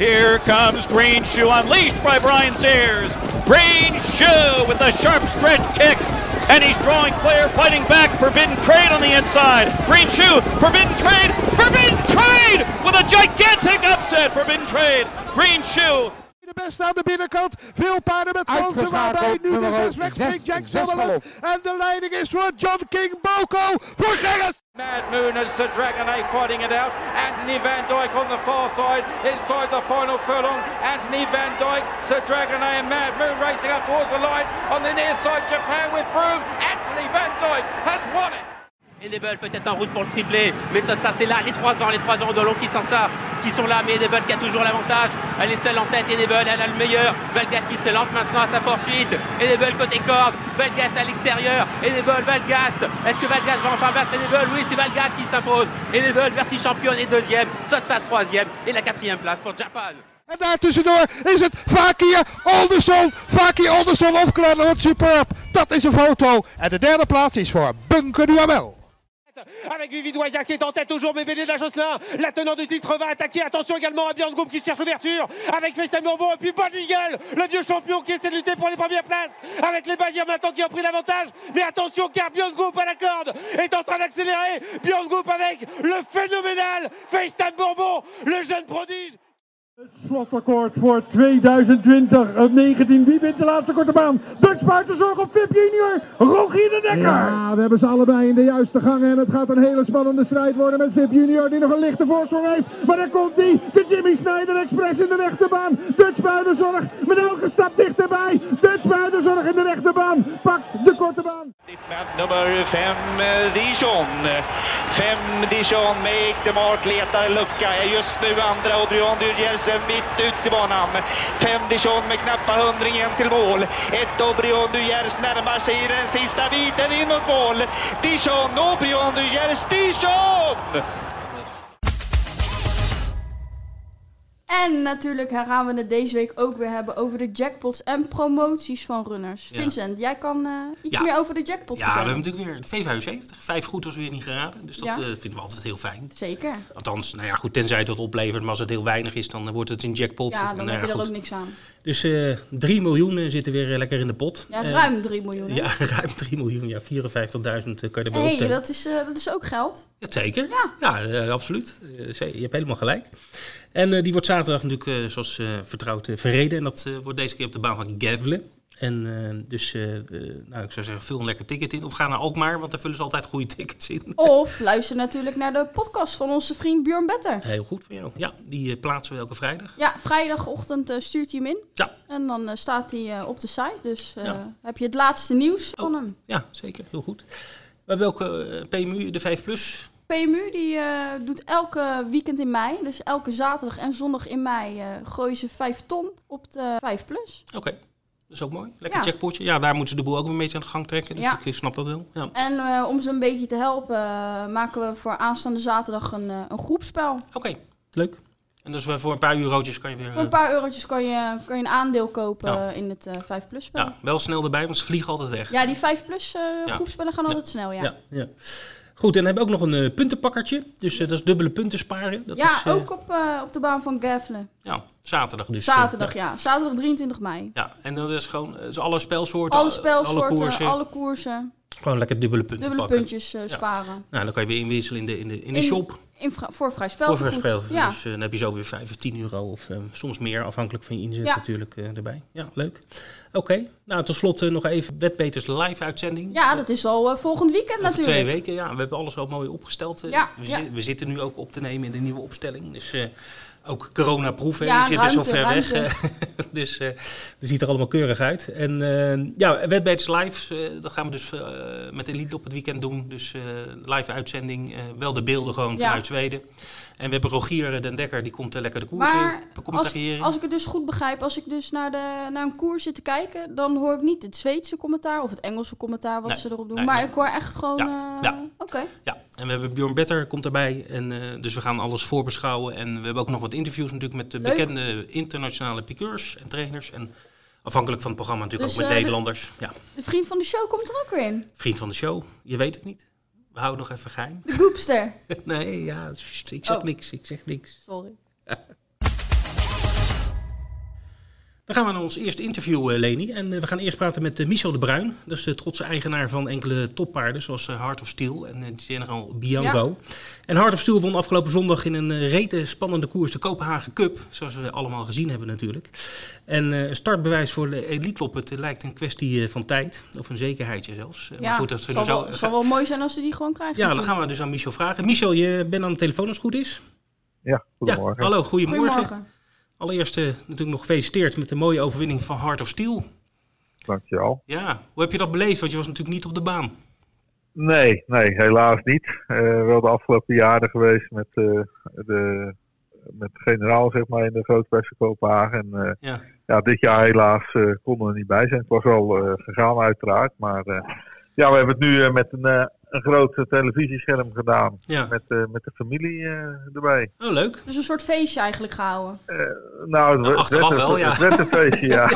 Speaker 5: Here comes Green Shoe unleashed by Brian Sears. Green Shoe with a sharp stretch kick. And he's drawing clear, fighting back. Forbidden Trade on the inside. Green Shoe, Forbidden Trade, Forbidden Trade with a gigantic upset. Forbidden Trade, Green Shoe
Speaker 3: De beste aan de binnenkant. Veel paarden met kansen. Waarbij nu de zes wegspringt. Jack Summerland. En de leiding is voor John King Boko. Voor Gerrit.
Speaker 5: Mad Moon and Sir Dragonay fighting it out. Anthony Van Dyke on the far side inside the final furlong. Anthony Van Dyke, Sir Dragonay and Mad Moon racing up towards the line on the near side. Japan with Broom. Anthony Van Dyke has won it.
Speaker 6: Enable peut-être en route pour le triplé, mais ça, c'est là, les trois ans, les trois ans de long qui sont ça, qui sont là, mais Enable qui a toujours l'avantage, elle est seule en tête, Enable, elle a le meilleur, Valgas qui se lance maintenant à sa poursuite, Enable côté corde, Valgas à l'extérieur, Enable, Valgast, est-ce que Valgast va enfin battre Enable? Oui, c'est Valgast qui s'impose, Enable, merci championne et deuxième, Sotsas troisième, et la quatrième place pour Japan.
Speaker 3: En is het Fakir Alderson? Fakir Alderson Glenn Superb. Dat is een foto. En de derde plaats is voor Bunker Duhamel.
Speaker 7: Avec Vivid Wisias qui est en tête toujours, mais de la Josselin, la tenante du titre va attaquer. Attention également à Björn Group qui cherche l'ouverture avec FaceTime Bourbon et puis Bon Eagle, le vieux champion qui essaie de lutter pour les premières places avec les Bazirs maintenant qui ont pris l'avantage. Mais attention car Björn Group à la corde est en train d'accélérer. Björn Group avec le phénoménal FaceTime Bourbon, le jeune prodige.
Speaker 8: Het slotakkoord voor 2020. 19. Wie wint de laatste korte baan? Dutch Buitenzorg op VIP Junior. Rogier de Dekker.
Speaker 9: Ja, we hebben ze allebei in de juiste gangen. En het gaat een hele spannende strijd worden met VIP Junior. Die nog een lichte voorsprong heeft. Maar daar komt hij. De Jimmy Snyder Express in de rechterbaan. Dutch Buitenzorg met elke stap dichterbij. Dutch Buitenzorg in de rechterbaan. Pakt de korte baan.
Speaker 10: Nummer 5 Dijon. 5 Dijon med Ektemart letar lucka. Just nu andra Odrion Jensen mitt ut i banan. Fem Dijon med knappa hundringen till mål. Ett Obrion Dujers närmar sig i den sista biten in mot mål. Dijon, Obrion Dujers, Dijon!
Speaker 2: En natuurlijk gaan we het deze week ook weer hebben over de jackpots en promoties van runners.
Speaker 1: Ja.
Speaker 2: Vincent, jij kan eh, iets
Speaker 1: Ja.
Speaker 2: meer over de jackpot
Speaker 1: Ja, we
Speaker 2: vertellen.
Speaker 1: hebben natuurlijk weer het V75. Vijf goed was weer niet geraden. Dus dat
Speaker 2: Ja.
Speaker 1: eh, vinden we altijd heel fijn.
Speaker 2: Zeker.
Speaker 1: Althans, nou ja, goed, tenzij het wat oplevert. Maar als het heel weinig is, dan eh, wordt het een jackpot.
Speaker 2: Ja, dan
Speaker 1: Nou
Speaker 2: heb je er ook niks aan.
Speaker 1: Dus eh 3 miljoen zitten weer lekker in de pot.
Speaker 2: Ja, ruim 3 miljoen. hè?
Speaker 1: Ja, ruim 3 miljoen. Ja, 54.000 eh, kan je erbij
Speaker 2: hey,
Speaker 1: optellen.
Speaker 2: dat is, dat is ook geld.
Speaker 1: Ja, zeker. Ja, absoluut. Je hebt helemaal gelijk. En eh, die wordt zaterdag natuurlijk, eh, zoals eh, vertrouwd, verreden. En dat wordt deze keer op de baan van Gavle. En dus, nou, ik zou zeggen, vul een lekker ticket in. Of ga naar Alkmaar, want daar vullen ze altijd goede tickets in.
Speaker 2: Of luister natuurlijk naar de podcast van onze vriend Björn Better.
Speaker 1: Heel goed voor jou. Ja, die plaatsen we elke vrijdag.
Speaker 2: Ja, vrijdagochtend stuurt hij hem in.
Speaker 1: Ja.
Speaker 2: En dan staat hij op de site. Dus
Speaker 1: Ja.
Speaker 2: heb je het laatste nieuws
Speaker 1: Oh.
Speaker 2: van hem.
Speaker 1: Ja, zeker. Heel goed. We hebben ook PMU, de 5 Plus.
Speaker 2: PMU die eh, doet elke weekend in mei, dus elke zaterdag en zondag in mei, eh gooien ze 5 ton op de 5 plus.
Speaker 1: Oké, dat is ook mooi. Lekker
Speaker 2: Ja.
Speaker 1: checkpotje. Ja, daar moeten ze de boel ook weer een beetje aan de gang trekken. Dus
Speaker 2: Ja.
Speaker 1: ik snap dat wel. Ja.
Speaker 2: En eh, om ze een beetje te helpen, maken we voor aanstaande zaterdag een, een groepspel.
Speaker 1: Oké, leuk. En dus voor een paar eurotjes kan je weer...
Speaker 2: Voor een paar eurotjes kan je, kan je een aandeel kopen
Speaker 1: Ja.
Speaker 2: in het eh 5 plus spel.
Speaker 1: ja, wel snel erbij, want ze vliegen altijd weg.
Speaker 2: Ja, die 5 plus eh,
Speaker 1: Ja.
Speaker 2: groepspellen gaan altijd snel, ja.
Speaker 1: Ja, ja. Goed, en dan hebben we ook nog een eh, puntenpakkertje. Dus eh, dat is dubbele punten sparen. Dat
Speaker 2: Ja,
Speaker 1: is, eh,
Speaker 2: ook op, op de baan van Gavle.
Speaker 1: Ja, zaterdag dus.
Speaker 2: Zaterdag, ja. Zaterdag 23 mei.
Speaker 1: Ja, en dan is gewoon is alle spelsoorten,
Speaker 2: Alle
Speaker 1: alle
Speaker 2: spelsoorten,
Speaker 1: koersen.
Speaker 2: alle koersen,
Speaker 1: Gewoon lekker dubbele punten
Speaker 2: dubbele
Speaker 1: pakken.
Speaker 2: puntjes
Speaker 1: Ja.
Speaker 2: sparen.
Speaker 1: Nou, dan kan je weer inwisselen in de, in de, in de
Speaker 2: In-
Speaker 1: shop.
Speaker 2: In voor vrij spel.
Speaker 1: Voor.
Speaker 2: Ja.
Speaker 1: Dus eh, dan heb je zo weer 5 of 10 euro of eh, soms meer, afhankelijk van je inzet
Speaker 2: Ja.
Speaker 1: natuurlijk eh, erbij. Ja, leuk. Oké, nou tot slot nog even Wetbeters live uitzending.
Speaker 2: ja, dat is al volgend weekend
Speaker 1: Over
Speaker 2: natuurlijk.
Speaker 1: twee weken, ja. We hebben alles al mooi opgesteld.
Speaker 2: Ja,
Speaker 1: we, zi- we zitten nu ook op te nemen in de nieuwe opstelling. Dus ook coronaproof, hè.
Speaker 2: Ja,
Speaker 1: Je zit best wel ver
Speaker 2: ruimte,
Speaker 1: weg. eh. dus eh het ziet er allemaal keurig uit. En eh, ja, Wetbeters live, eh, dat gaan we dus eh, met Elite op het weekend doen. Dus eh, live uitzending, eh, wel de beelden gewoon
Speaker 2: Ja.
Speaker 1: vanuit Zweden. En we hebben Rogier den Dekker, die komt eh, lekker de koers
Speaker 2: Maar
Speaker 1: in
Speaker 2: als, als ik het dus goed begrijp, als ik dus naar, de, naar een koers zit te kijken, dan hoor ik niet het Zweedse commentaar of het Engelse commentaar wat
Speaker 1: Nee,
Speaker 2: ze erop doen.
Speaker 1: nee,
Speaker 2: maar
Speaker 1: nee.
Speaker 2: ik hoor echt gewoon.
Speaker 1: Ja,
Speaker 2: eh,
Speaker 1: ja.
Speaker 2: Oké.
Speaker 1: Ja, en we hebben Bjorn Better komt erbij. En, eh, dus we gaan alles voorbeschouwen. En we hebben ook nog wat interviews natuurlijk met de
Speaker 2: Leuk.
Speaker 1: bekende internationale piqueurs en trainers. En afhankelijk van het programma natuurlijk
Speaker 2: Dus,
Speaker 1: ook met
Speaker 2: eh, de-
Speaker 1: Nederlanders. Ja,
Speaker 2: De vriend van de show komt er ook weer in.
Speaker 1: vriend van de show. Je weet het niet. Houden nog even geheim.
Speaker 2: De Goopster.
Speaker 1: nee, ja, ik zeg
Speaker 2: Oh.
Speaker 1: niks. Ik zeg niks.
Speaker 2: Sorry.
Speaker 1: Dan gaan we naar ons eerste interview, Leni. En we gaan eerst praten met Michel de Bruin. Dat is de trotse eigenaar van enkele toppaarden, zoals Heart of Steel en General Bianco. En Heart of Steel won afgelopen zondag in een rete spannende koers de Kopenhagen Cup. Zoals we allemaal gezien hebben natuurlijk. En een startbewijs voor de Elite op het lijkt een kwestie van tijd. Of een zekerheidje zelfs.
Speaker 2: Ja, maar goed, dat zal, zo... wel, zal wel mooi zijn als ze die gewoon krijgen.
Speaker 1: Ja, dan gaan we dus aan Michel vragen. Michel, je bent aan de telefoon als het goed is?
Speaker 11: Ja, goedemorgen.
Speaker 1: Ja, hallo, goedemorgen. goedemorgen. Allereerst uh, natuurlijk nog gefeliciteerd met de mooie overwinning van Heart of Steel.
Speaker 11: Dankjewel.
Speaker 1: Ja, hoe heb je dat beleefd? Want je was natuurlijk niet op de baan.
Speaker 11: Nee, nee, helaas niet. Uh, wel de afgelopen jaren geweest met, uh, de, met generaal zeg maar, in de grootprijs Kopenhagen. En ja. ja. dit jaar helaas konden we er niet bij zijn. Het was wel gegaan uiteraard, maar ja, we hebben het nu met een een groot televisiescherm gedaan. Met, uh, met de familie uh, erbij.
Speaker 1: Oh, leuk.
Speaker 2: Dus een soort feestje eigenlijk gehouden.
Speaker 11: Uh, nou, het,
Speaker 1: nou, achteraf
Speaker 11: werd,
Speaker 1: wel, ja.
Speaker 11: Het werd een feestje, ja.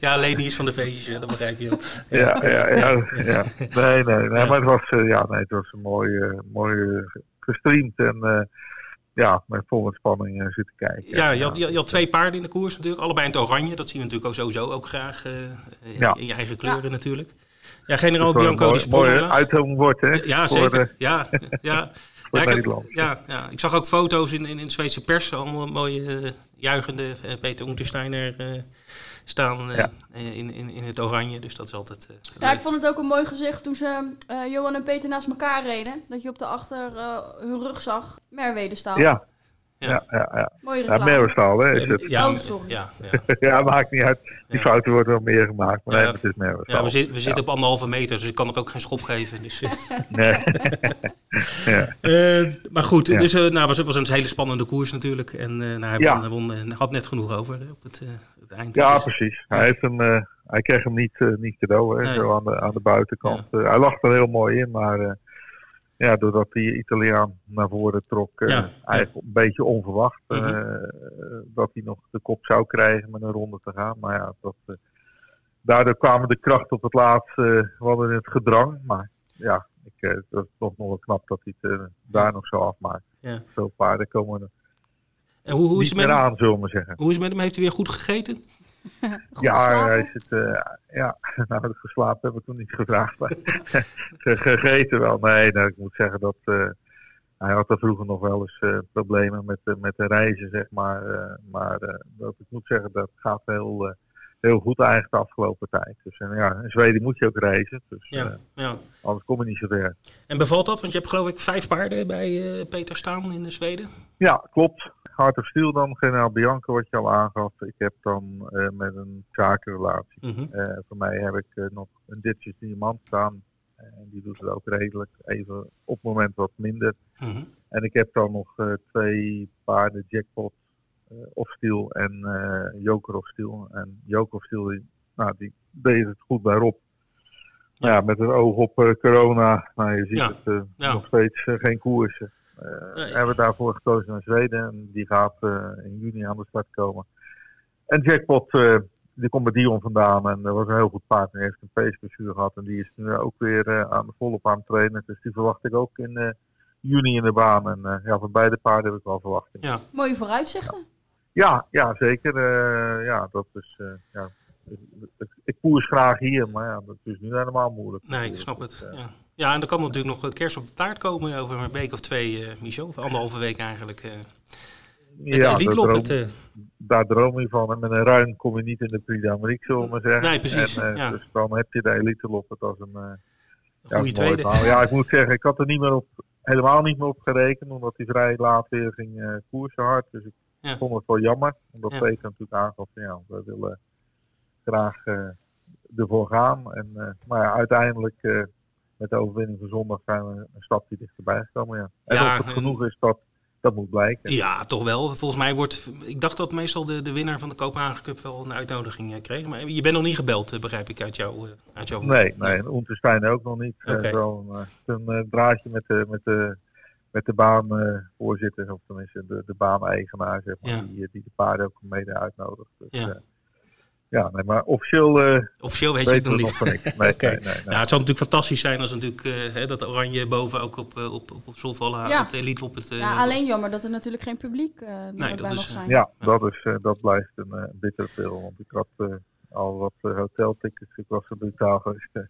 Speaker 1: ja, Lady is van de feestjes, dat begrijp je wel.
Speaker 11: Ja, ja, ja. ja, Nee, nee, nee, maar het was, ja, nee, het was een mooi, mooi gestreamd en ja, met volle spanning uh, zitten kijken.
Speaker 1: Ja, je had, je, had, twee paarden in de koers natuurlijk. Allebei in het oranje. Dat zien we natuurlijk ook sowieso ook graag uh, in, ja. in, je eigen kleuren ja. natuurlijk. Ja, generaal Bianco die sprong.
Speaker 11: Mooi uitzongen hè?
Speaker 1: Ja, zeker. Ja, ja. Ja ik, heb, ja, ja, ik zag ook foto's in, in, in de Zweedse pers. Allemaal mooie uh, juichende uh, Peter Untersteiner uh, staan ja. in, in, in het oranje. Dus dat is altijd.
Speaker 2: ja, ik vond het ook een mooi gezicht toen ze Johan en Peter naast elkaar reden. Dat je op de achter hun rug zag Merwede staan.
Speaker 11: Ja, ja, ja, ja. Mooie. Ja, hè, is het.
Speaker 2: Ja, oh, sorry.
Speaker 1: Ja,
Speaker 11: ja. ja, maakt niet uit. Die fouten worden wel meer gemaakt, maar nee, het is Merwestaal.
Speaker 1: Ja, we, zit, we zitten op anderhalve meter, dus ik kan er ook geen schop geven. Dus,
Speaker 11: nee.
Speaker 1: ja. Uh, maar goed, dus uh, nou, was, was een hele spannende koers natuurlijk. En uh, nou, hij, won, won, had net genoeg over op het, het eind.
Speaker 11: Ja, precies. Hij, heeft hem, hij kreeg hem niet, niet cadeau, hè, nee. zo aan de, aan de buitenkant. hij lag er heel mooi in, maar ja, doordat die Italiaan naar voren trok, uh, eigenlijk een beetje onverwacht. Uh, dat hij nog de kop zou krijgen met een ronde te gaan. Maar ja, dat, uh, daardoor kwamen de krachten op het laatste wel in het gedrang. Maar ja, ik, dat is toch nog wel knap dat hij het daar nog zo afmaakt. Ja. Veel paarden komen er
Speaker 1: en hoe, hoe is
Speaker 11: het met hem? zullen we zeggen.
Speaker 1: Hoe is het met hem? Heeft hij weer goed gegeten?
Speaker 11: ja, hij zit, uh, ja, nou, dat geslapen heb ik nog niet gevraagd. Maar gegeten wel. Nee, nou, ik moet zeggen dat uh, hij had er vroeger nog wel eens uh, problemen met, met de reizen, zeg maar. maar dat ik moet zeggen, dat gaat heel, heel goed eigenlijk de afgelopen tijd. Dus ja, in Zweden moet je ook reizen. Dus ja, ja. anders kom je niet zo ver.
Speaker 1: En bevalt dat? Want je hebt geloof ik vijf paarden bij Peter staan in Zweden.
Speaker 11: Ja, klopt. Heart of Steel dan, generaal Bianco wat je al aangaf. Ik heb dan uh, met een zakenrelatie. Mm -hmm. uh, voor mij heb ik uh, nog een Ditjes Diamant staan. En die doet het ook redelijk. Even op het moment wat minder. Mm -hmm. En ik heb dan nog twee paarden Jackpot of Steel en Joker of Steel. En Joker of Steel, die, nou, die deed het goed bij Rob. Ja, ja met een oog op corona. Nou, je ziet ja. het ja. nog steeds geen koersen. Uh, nee. Hebben we daarvoor gekozen naar Zweden. En die gaat uh, in juni aan de start komen. En Jackpot, uh, die komt bij Dion vandaan. En dat was een heel goed paard. Hij heeft een peesblessure gehad. En die is nu ook weer aan de volop aan het trainen. Dus die verwacht ik ook in juni in de baan. En ja, van beide paarden heb ik wel verwachting.
Speaker 2: Ja. Mooie vooruitzichten.
Speaker 11: Ja, ja zeker. ja, dat is... ja, ik koers graag hier, maar ja, dat is nu helemaal moeilijk.
Speaker 1: Nee, ik snap het. Ja. Ja, en er kan natuurlijk nog kerst op de taart komen over een week of twee, uh, Michel. Of anderhalve week eigenlijk. Uh,
Speaker 11: ja, daar droom, het, uh... daar droom je van. En met een ruim kom je niet in de Prix d'Amérique, zullen we maar zeggen.
Speaker 1: Nee, precies.
Speaker 11: En,
Speaker 1: ja.
Speaker 11: Dus dan heb je de elite loppet als een... een
Speaker 1: goede tweede.
Speaker 11: Ja, ik moet zeggen, ik had er niet meer op, helemaal niet meer op gerekend. Omdat hij vrij laat weer ging koersen hard. Dus ik ja. vond het wel jammer. Omdat ja. Peter natuurlijk aangaf, ja, we willen graag ervoor gaan. En, maar ja, uiteindelijk met de overwinning van zondag zijn we een stapje dichterbij gekomen. Ja. En ja, of het genoeg is, dat, dat moet blijken.
Speaker 1: Ja, toch wel. Volgens mij wordt. Ik dacht dat meestal de, de winnaar van de Kopenhagen Cup wel een uitnodiging kreeg. Maar je bent nog niet gebeld, begrijp ik uit, jou, uit jouw.
Speaker 11: Nee, nee. En Unterstein ook nog niet. Okay. Zo'n een draadje met de. Met de met de baanvoorzitter, of tenminste de, de baan-eigenaar, zeg maar, ja. die, die de paarden ook mede uitnodigt. Dus,
Speaker 1: ja.
Speaker 11: Ja, nee, maar officieel, uh,
Speaker 1: officieel weet je het nog niet.
Speaker 11: nee, nee, nee,
Speaker 1: nou, het zou natuurlijk fantastisch zijn als natuurlijk, uh, hè, dat oranje boven ook op, uh, op, op, op Zolvallen, ja. op de elite op het...
Speaker 2: ja, alleen jammer dat er natuurlijk geen publiek nee, bij mag zijn.
Speaker 11: Ja, Dat, is, dat blijft een bittere pil. Want ik had al wat hoteltickets, ik was er brutaal geweest. een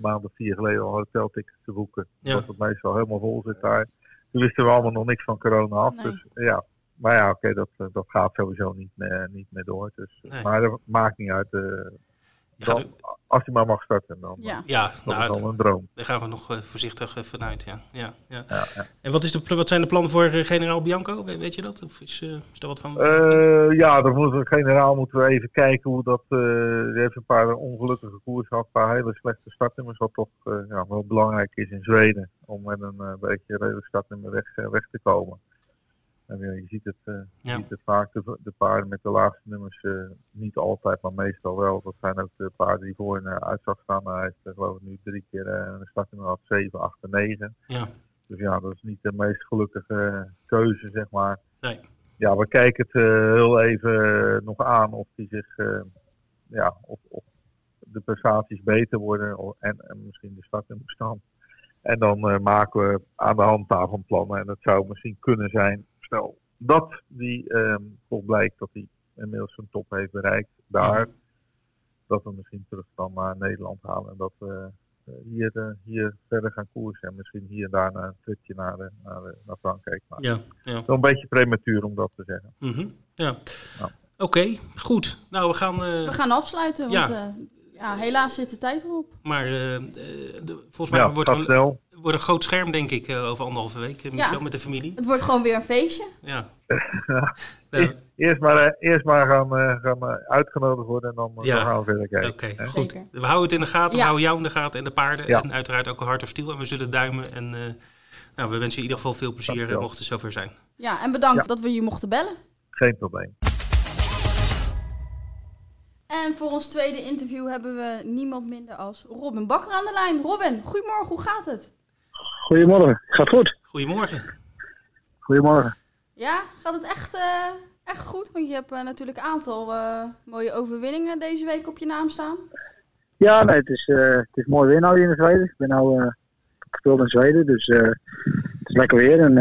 Speaker 11: maand of vier geleden al hoteltickets te boeken. Ja. Dat het meestal helemaal vol zit daar. Toen wisten we allemaal nog niks van corona af. Dus ja, maar ja, oké, dat, eh, dat gaat sowieso niet meer, niet meer door. Dus, Maar dat maakt niet uit. Uh, dan, als hij maar mag starten, dan
Speaker 2: ja.
Speaker 1: Ja,
Speaker 11: nou, is een droom.
Speaker 1: Daar gaan we nog uh, voorzichtig vanuit, ja. Ja, ja. ja, ja. En wat, is de, wat zijn de plannen voor generaal Bianco? We, weet je dat? Of is, uh, is daar wat van?
Speaker 11: ja, dan moeten we, generaal moeten we even kijken hoe dat... er heeft een paar ongelukkige koers gehad, een paar hele slechte startnummers. Wat toch ja, wel belangrijk is in Zweden. Om met een beetje redelijk startnummer weg, weg te komen. En je ziet het, uh, ja. ziet het vaak, de, de, paarden met de laagste nummers, uh, niet altijd, maar meestal wel. Dat zijn ook de paarden die voor een uh, uitzag staan. Hij heeft geloof ik nu drie keer een startnummer had 7, 8 en 9.
Speaker 1: Ja.
Speaker 11: Dus ja, dat is niet de meest gelukkige keuze, zeg maar.
Speaker 1: Nee.
Speaker 11: Ja, we kijken het heel even nog aan of die zich, ja, of, of de prestaties beter worden en, en misschien de startnummers dan. En dan maken we aan de hand daarvan plannen. En dat zou misschien kunnen zijn stel dat die um, toch blijkt dat hij inmiddels zijn top heeft bereikt daar, dat we misschien terug dan naar Nederland halen en dat we uh, hier, uh, hier verder gaan koersen en misschien hier en daar een tripje naar, de, naar, de, naar Frankrijk maken.
Speaker 1: Ja, ja.
Speaker 11: Wel een beetje prematuur om dat te zeggen.
Speaker 1: Mm -hmm. Ja. ja. Oké, goed. Nou, we gaan... Uh...
Speaker 2: We gaan afsluiten, want ja. Ja, helaas zit de tijd erop.
Speaker 1: Maar de, volgens mij wordt een, wordt een groot scherm, denk ik, uh, over anderhalve week. Uh, Michel, met de familie.
Speaker 2: Het wordt gewoon weer een feestje.
Speaker 1: Ja.
Speaker 11: nou. Eerst maar, eerst maar gaan, gaan uitgenodigd worden en dan,
Speaker 1: ja.
Speaker 11: dan gaan we verder kijken.
Speaker 1: Oké, okay, goed. Zeker. We houden het in de gaten, we houden jou in de gaten en de paarden. En uiteraard ook een Hart of Steel. En we zullen duimen. En nou, we wensen in ieder geval veel plezier, mocht het zover zijn.
Speaker 2: Ja, en bedankt dat we je mochten bellen.
Speaker 11: Geen probleem.
Speaker 2: En voor ons tweede interview hebben we niemand minder als Robin Bakker aan de lijn. Robin, goedemorgen, hoe gaat het?
Speaker 12: Goedemorgen, gaat goed.
Speaker 1: Goedemorgen.
Speaker 12: Goedemorgen.
Speaker 2: Ja, gaat het echt, uh, echt goed? Want je hebt uh, natuurlijk een aantal uh, mooie overwinningen deze week op je naam staan.
Speaker 12: Ja, nee, het is, het is mooi weer nou hier in Zweden. Ik ben nou gespeeld in Zweden, dus het is lekker weer. En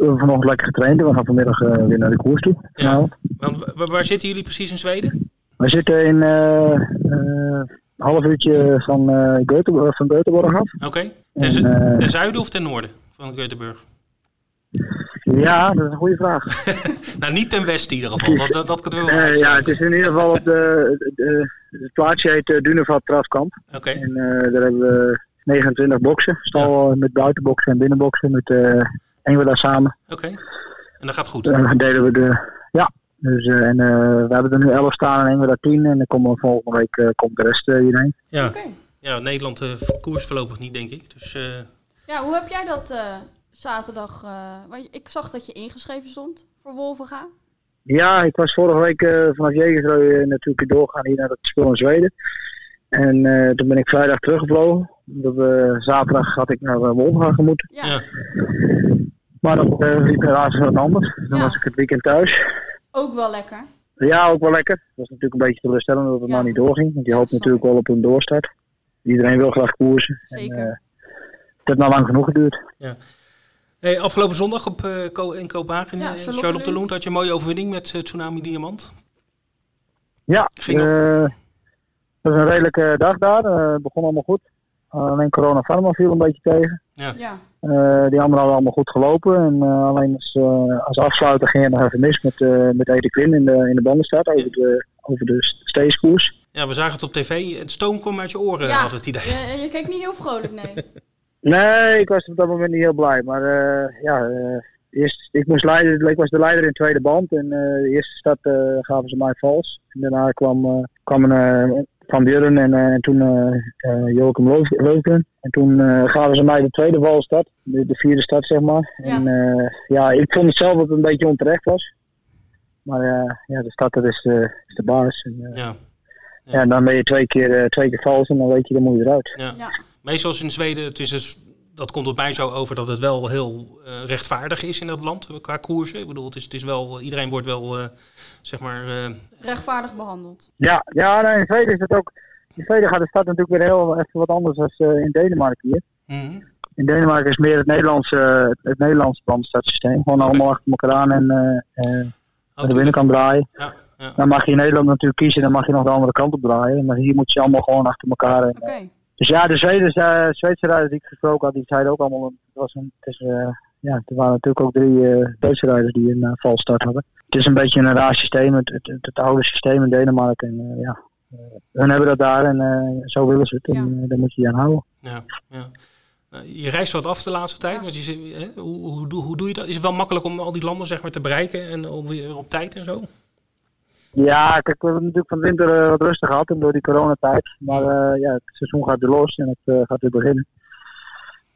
Speaker 12: we hebben vanochtend lekker getraind en we gaan vanmiddag weer naar de koers toe.
Speaker 1: Ja. Want, waar zitten jullie precies in Zweden?
Speaker 12: We zitten in half uurtje van, Göteborg, van Göteborg af.
Speaker 1: Oké. Okay. Ten, zu ten, zuiden of ten noorden van Göteborg?
Speaker 12: Ja, dat is een goede vraag.
Speaker 1: nou, niet ten westen in ieder geval. Dat, dat, dat kunnen we wel
Speaker 12: uh, Ja, het is in ieder geval op de, de, het plaatsje heet uh, Dunevat Traskamp.
Speaker 1: Oké. Okay.
Speaker 12: En daar hebben we 29 boksen. Stal ja. met buitenboksen en binnenboksen met uh, daar samen.
Speaker 1: Oké. Okay. En dat gaat goed?
Speaker 12: Dan delen we de... Ja, dus, uh, en uh, we hebben er nu 11 staan en we daar 10. En dan komen we volgende week uh, komt de rest hierheen.
Speaker 1: Ja, okay. ja Nederland koers voorlopig niet, denk ik. Dus,
Speaker 2: Ja, hoe heb jij dat zaterdag? want ik zag dat je ingeschreven stond voor Wolvenga.
Speaker 12: Ja, ik was vorige week vanaf Jegersreu natuurlijk doorgaan hier naar het spel in Zweden. En toen ben ik vrijdag teruggevlogen. zaterdag had ik naar Wolvenga gemoeten.
Speaker 2: Ja.
Speaker 12: Maar dat liep helaas wat anders. Dan ja. was ik het weekend thuis.
Speaker 2: Ook wel lekker.
Speaker 12: Ja, ook wel lekker. Het was natuurlijk een beetje teleurstellend dat het ja. nou niet doorging. Want je hoopt natuurlijk wel op een doorstart. Iedereen wil graag koersen.
Speaker 2: Zeker.
Speaker 12: En, uh, het heeft nou lang genoeg geduurd.
Speaker 1: Ja. Hey, afgelopen zondag op, uh, in Kopenhagen, ja, in Charlotte Lund, had je een mooie overwinning met uh, Tsunami Diamant.
Speaker 12: Ja,
Speaker 1: Ging dat?
Speaker 12: dat was een redelijke dag daar. Het begon allemaal goed. alleen Corona Pharma viel een beetje tegen.
Speaker 1: Ja.
Speaker 2: ja.
Speaker 12: Uh, die anderen hadden allemaal goed gelopen. En uh, alleen als, uh, als afsluiter ging het nog even mis met, met Ede Quinn in de, in de bandenstad over de, over de steeskoers.
Speaker 1: Ja, we zagen het op tv. Het stoom kwam uit je oren,
Speaker 2: ja.
Speaker 1: had het idee.
Speaker 2: Je, je keek niet heel vrolijk, nee.
Speaker 12: nee, ik was op dat moment niet heel blij. Maar ja, eerst, ik, moest leiden, ik was de leider in de tweede band. En de eerste start gaven ze mij vals. En daarna kwam, kwam een, van Björn en, uh, en toen uh, Joachim Leukeren. En toen gaven ze mij de tweede valstad, de, de vierde stad zeg maar.
Speaker 2: Ja.
Speaker 12: En ja, ik vond het zelf dat het een beetje onterecht was. Maar ja, de stad dat is, de, is de baas. En,
Speaker 1: ja. Ja.
Speaker 12: ja. en dan ben je twee keer, twee keer vals en dan weet je, dan moet je eruit.
Speaker 1: Ja. ja. Meestal in Zweden, het is dus dat komt op mij zo over dat het wel heel uh, rechtvaardig is in dat land qua koersen. Ik bedoel, het is, het is wel, iedereen wordt wel, uh, zeg maar... Uh...
Speaker 2: Rechtvaardig behandeld.
Speaker 12: Ja, ja in Zweden is het ook... In Zweden gaat de stad natuurlijk weer heel even wat anders dan in Denemarken hier. Mm -hmm. In Denemarken is meer het Nederlandse, het Nederlandse. Gewoon okay. allemaal achter elkaar aan en oh, de binnenkant draaien. Ja. Ja. Dan mag je in Nederland natuurlijk kiezen, dan mag je nog de andere kant op draaien. Maar hier moet je allemaal gewoon achter elkaar. En,
Speaker 2: okay.
Speaker 12: Dus ja, de Zweden, uh, Zweedse rijders die ik gesproken had, die zeiden ook allemaal, het was een, het is, uh, ja, er waren natuurlijk ook drie uh, Duitse rijders die een valstart hadden. Het is een beetje een raar systeem, het, het, het, oude systeem in Denemarken. En ja, hun hebben dat daar en zo willen ze het. En daar moet je je aan houden.
Speaker 1: Ja, ja. Je reist wat af de laatste tijd. Ja. Want je, hè, hoe, hoe, hoe, hoe doe je dat? Is het wel makkelijk om al die landen zeg maar, te bereiken en om weer op tijd en zo?
Speaker 12: Ja, kijk, we hebben natuurlijk van de winter uh, wat rustig gehad door die coronatijd. Maar uh, ja, het seizoen gaat weer los en het uh, gaat weer beginnen.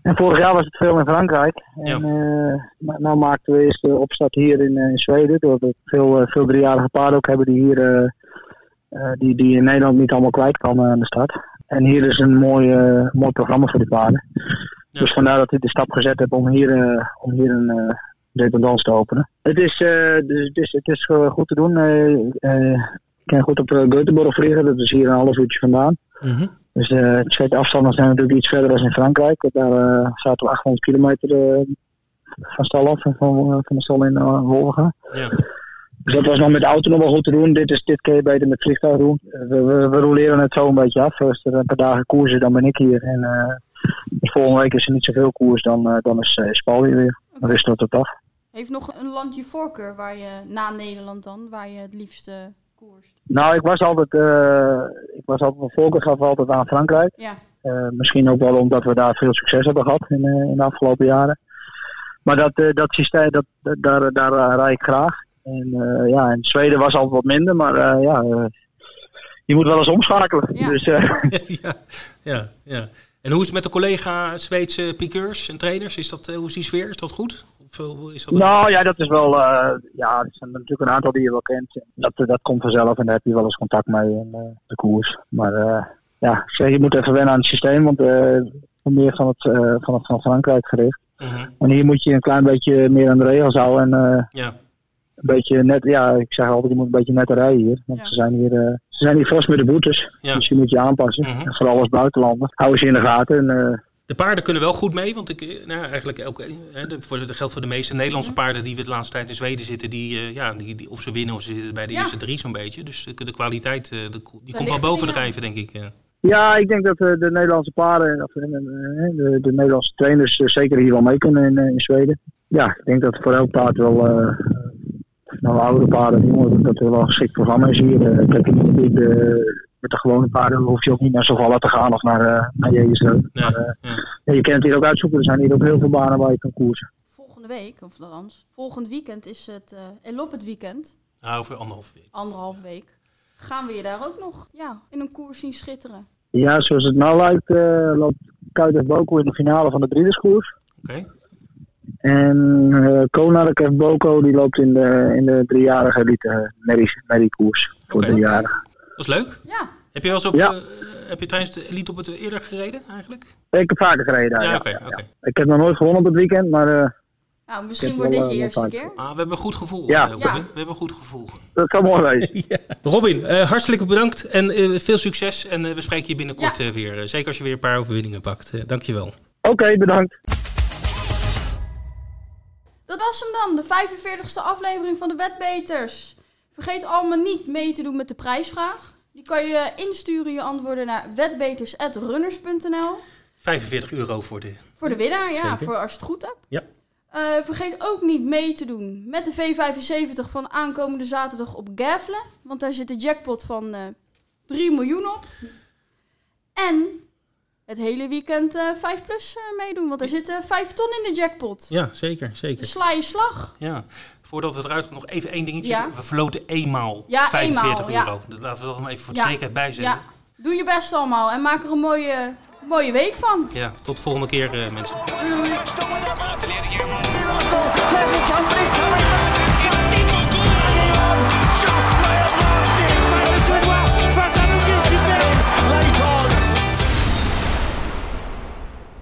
Speaker 12: En vorig jaar was het veel in Frankrijk. En ja. nou maakten we eerst de opstart hier in, in Zweden. Doordat we veel, veel driejarige paarden ook hebben die hier die, die in Nederland niet allemaal kwijt kan aan de start. En hier is een mooi, mooi programma voor die paarden. Ja. Dus vandaar dat ik de stap gezet heb om hier, om hier een dependance te openen. Het is, uh, dus, dus, het is goed te doen. Uh, ik kan goed op Göteborg vliegen, dat is hier een half uurtje vandaan. Mm -hmm. Dus de afstanden zijn natuurlijk iets verder dan in Frankrijk. Daar zaten we 800 kilometer van stal af, van, van de stal in uh, Wolga. Ja. Dus dat was nog met de auto nog wel goed te doen. Dit, is, dit kun je beter met vliegtuig doen. We, we, we roleren het zo een beetje af. Als er een paar dagen koers is, dan ben ik hier. En uh, volgende week is er niet zoveel koers, dan, uh, dan is uh, Spal hier weer. Dan is dat het af.
Speaker 2: Heeft nog een landje voorkeur waar je, na Nederland dan, waar je het liefste koerst?
Speaker 12: Nou, ik was altijd, uh, ik was altijd van voorkeur gaf altijd aan Frankrijk.
Speaker 2: Ja.
Speaker 12: Uh, misschien ook wel omdat we daar veel succes hebben gehad in, uh, in de afgelopen jaren. Maar dat, dat systeem, dat, daar, daar rijd ik graag. En ja, in Zweden was altijd wat minder, maar ja, je moet wel eens omschakelen.
Speaker 1: Ja.
Speaker 12: Dus,
Speaker 1: ja, ja, ja. En hoe is het met de collega Zweedse piqueurs en trainers? Is dat, hoe is die sfeer? Is dat goed? Of is dat
Speaker 12: nou ja, dat is wel. Uh, ja, er zijn natuurlijk een aantal die je wel kent. Dat, dat komt vanzelf en daar heb je wel eens contact mee in uh, de koers. Maar uh, ja, zeg, je moet even wennen aan het systeem, want meer van het, van het van Frankrijk gericht. -huh. En hier moet je een klein beetje meer aan de regels houden. En,
Speaker 1: ja.
Speaker 12: Een beetje net, ja, ik zeg altijd, je moet een beetje netter rijden hier. Want ja. ze zijn hier, ze zijn hier vast met de boetes.
Speaker 1: Ja.
Speaker 12: Dus je moet je aanpassen.
Speaker 1: -huh.
Speaker 12: En vooral als buitenlander. Houden ze in de gaten. En,
Speaker 1: de paarden kunnen wel goed mee, want ik, nou, eigenlijk elke, hè, de, voor dat geldt voor de meeste Nederlandse paarden die we de laatste tijd in Zweden zitten, die, uh, ja, die, die, of ze winnen of ze zitten bij de ja. eerste drie zo'n beetje. Dus de, de kwaliteit uh, de, die komt wel bovendrijven, denk ik. Ja.
Speaker 12: ja, ik denk dat uh, de Nederlandse paarden, of de, de, Nederlandse trainers zeker hier wel mee kunnen in, in, Zweden. Ja, ik denk dat voor elk paard wel, nou oude paarden, jongen, dat er wel een geschikt programma is hier. Uh, kijk, niet met de gewone paarden hoef je ook niet naar Zovalla te gaan of naar, uh, naar Jezus.
Speaker 1: Ja,
Speaker 12: uh, ja. je kan het hier ook uitzoeken. Er zijn hier ook heel veel banen waar je kan koersen.
Speaker 2: Volgende week, of althans, volgend weekend is het uh, Elop het weekend.
Speaker 1: Nou, over anderhalf week.
Speaker 2: Anderhalf week. Gaan we je daar ook nog ja, in een koers zien schitteren?
Speaker 12: Ja, zoals het nou lijkt, loopt Kuit Boko in de finale van de driederskoers.
Speaker 1: Oké. Okay.
Speaker 12: En uh, Konak F. Boko die loopt in de, in de driejarige elite Merrie koers voor
Speaker 1: okay.
Speaker 12: driejarigen.
Speaker 1: Dat is leuk.
Speaker 2: Ja.
Speaker 1: Heb je wel eens op,
Speaker 12: ja.
Speaker 1: uh, heb je tijdens de elite op het eerder gereden eigenlijk?
Speaker 12: Ik heb vaker gereden.
Speaker 1: Ja,
Speaker 12: ja,
Speaker 1: oké.
Speaker 12: ja,
Speaker 1: okay,
Speaker 12: Ik heb nog nooit gewonnen op het weekend, maar... Uh,
Speaker 2: nou, misschien wordt dit je eerste keer.
Speaker 1: Ah, we hebben een goed gevoel.
Speaker 12: Ja.
Speaker 1: Uh, Robin. We hebben een goed gevoel.
Speaker 12: Dat zou mooi
Speaker 1: ja. Robin, hartelijk bedankt en veel succes. En we spreken je binnenkort weer. zeker als je weer een paar overwinningen pakt. dankjewel.
Speaker 12: Oké, okay, bedankt.
Speaker 2: Dat was hem dan, de 45ste aflevering van de Wetbeters. Vergeet allemaal niet mee te doen met de prijsvraag. Die kan je insturen, je antwoorden naar wetbeters.runners.nl.
Speaker 1: 45 euro voor de...
Speaker 2: Voor de winnaar, ja, Zeker. voor als je het goed hebt.
Speaker 1: Ja.
Speaker 2: Uh, vergeet ook niet mee te doen met de V75 van aankomende zaterdag op Gavelen. Want daar zit de jackpot van uh, 3 miljoen op. En het hele weekend uh, 5 plus meedoen, want er zitten 5 ton in de jackpot.
Speaker 1: Ja, zeker, zeker.
Speaker 2: Dus sla je slag.
Speaker 1: Ja. Voordat we eruit gaan, nog even één dingetje.
Speaker 2: Ja.
Speaker 1: We verloten eenmaal
Speaker 2: ja,
Speaker 1: 45
Speaker 2: eenmaal,
Speaker 1: euro. Ja. Laten we dat nog even voor de
Speaker 2: ja.
Speaker 1: zekerheid bijzetten.
Speaker 2: Ja. Doe je best allemaal en maak er een mooie, mooie week van.
Speaker 1: Ja, tot volgende keer uh, mensen.
Speaker 2: Doei doei.